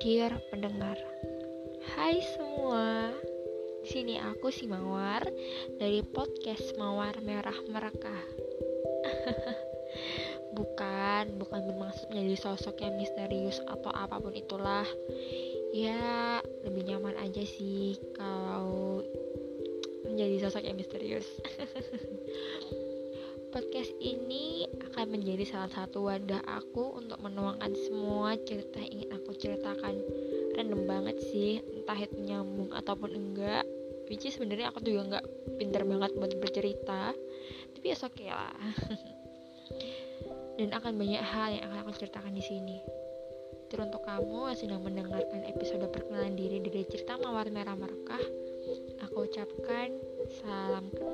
Dear pendengar, Hai semua. Di sini aku si Mawar dari podcast Mawar Merah Merekah. bukan, bukan bermaksud menjadi sosok yang misterius atau apa pun itulah. Ya, lebih nyaman aja sih kalau menjadi sosok yang misterius. Podcast ini menjadi salah satu wadah aku untuk menuangkan semua cerita yang ingin aku ceritakan. Random banget sih, entah itu nyambung ataupun enggak. Which is sebenarnya aku juga nggak pinter banget buat bercerita, tapi ya oke okay lah. Dan akan banyak hal yang akan aku ceritakan di sini. Teruntuk kamu yang sedang mendengarkan episode perkenalan diri dari cerita Mawar Merah Merekah, aku ucapkan salam kenal.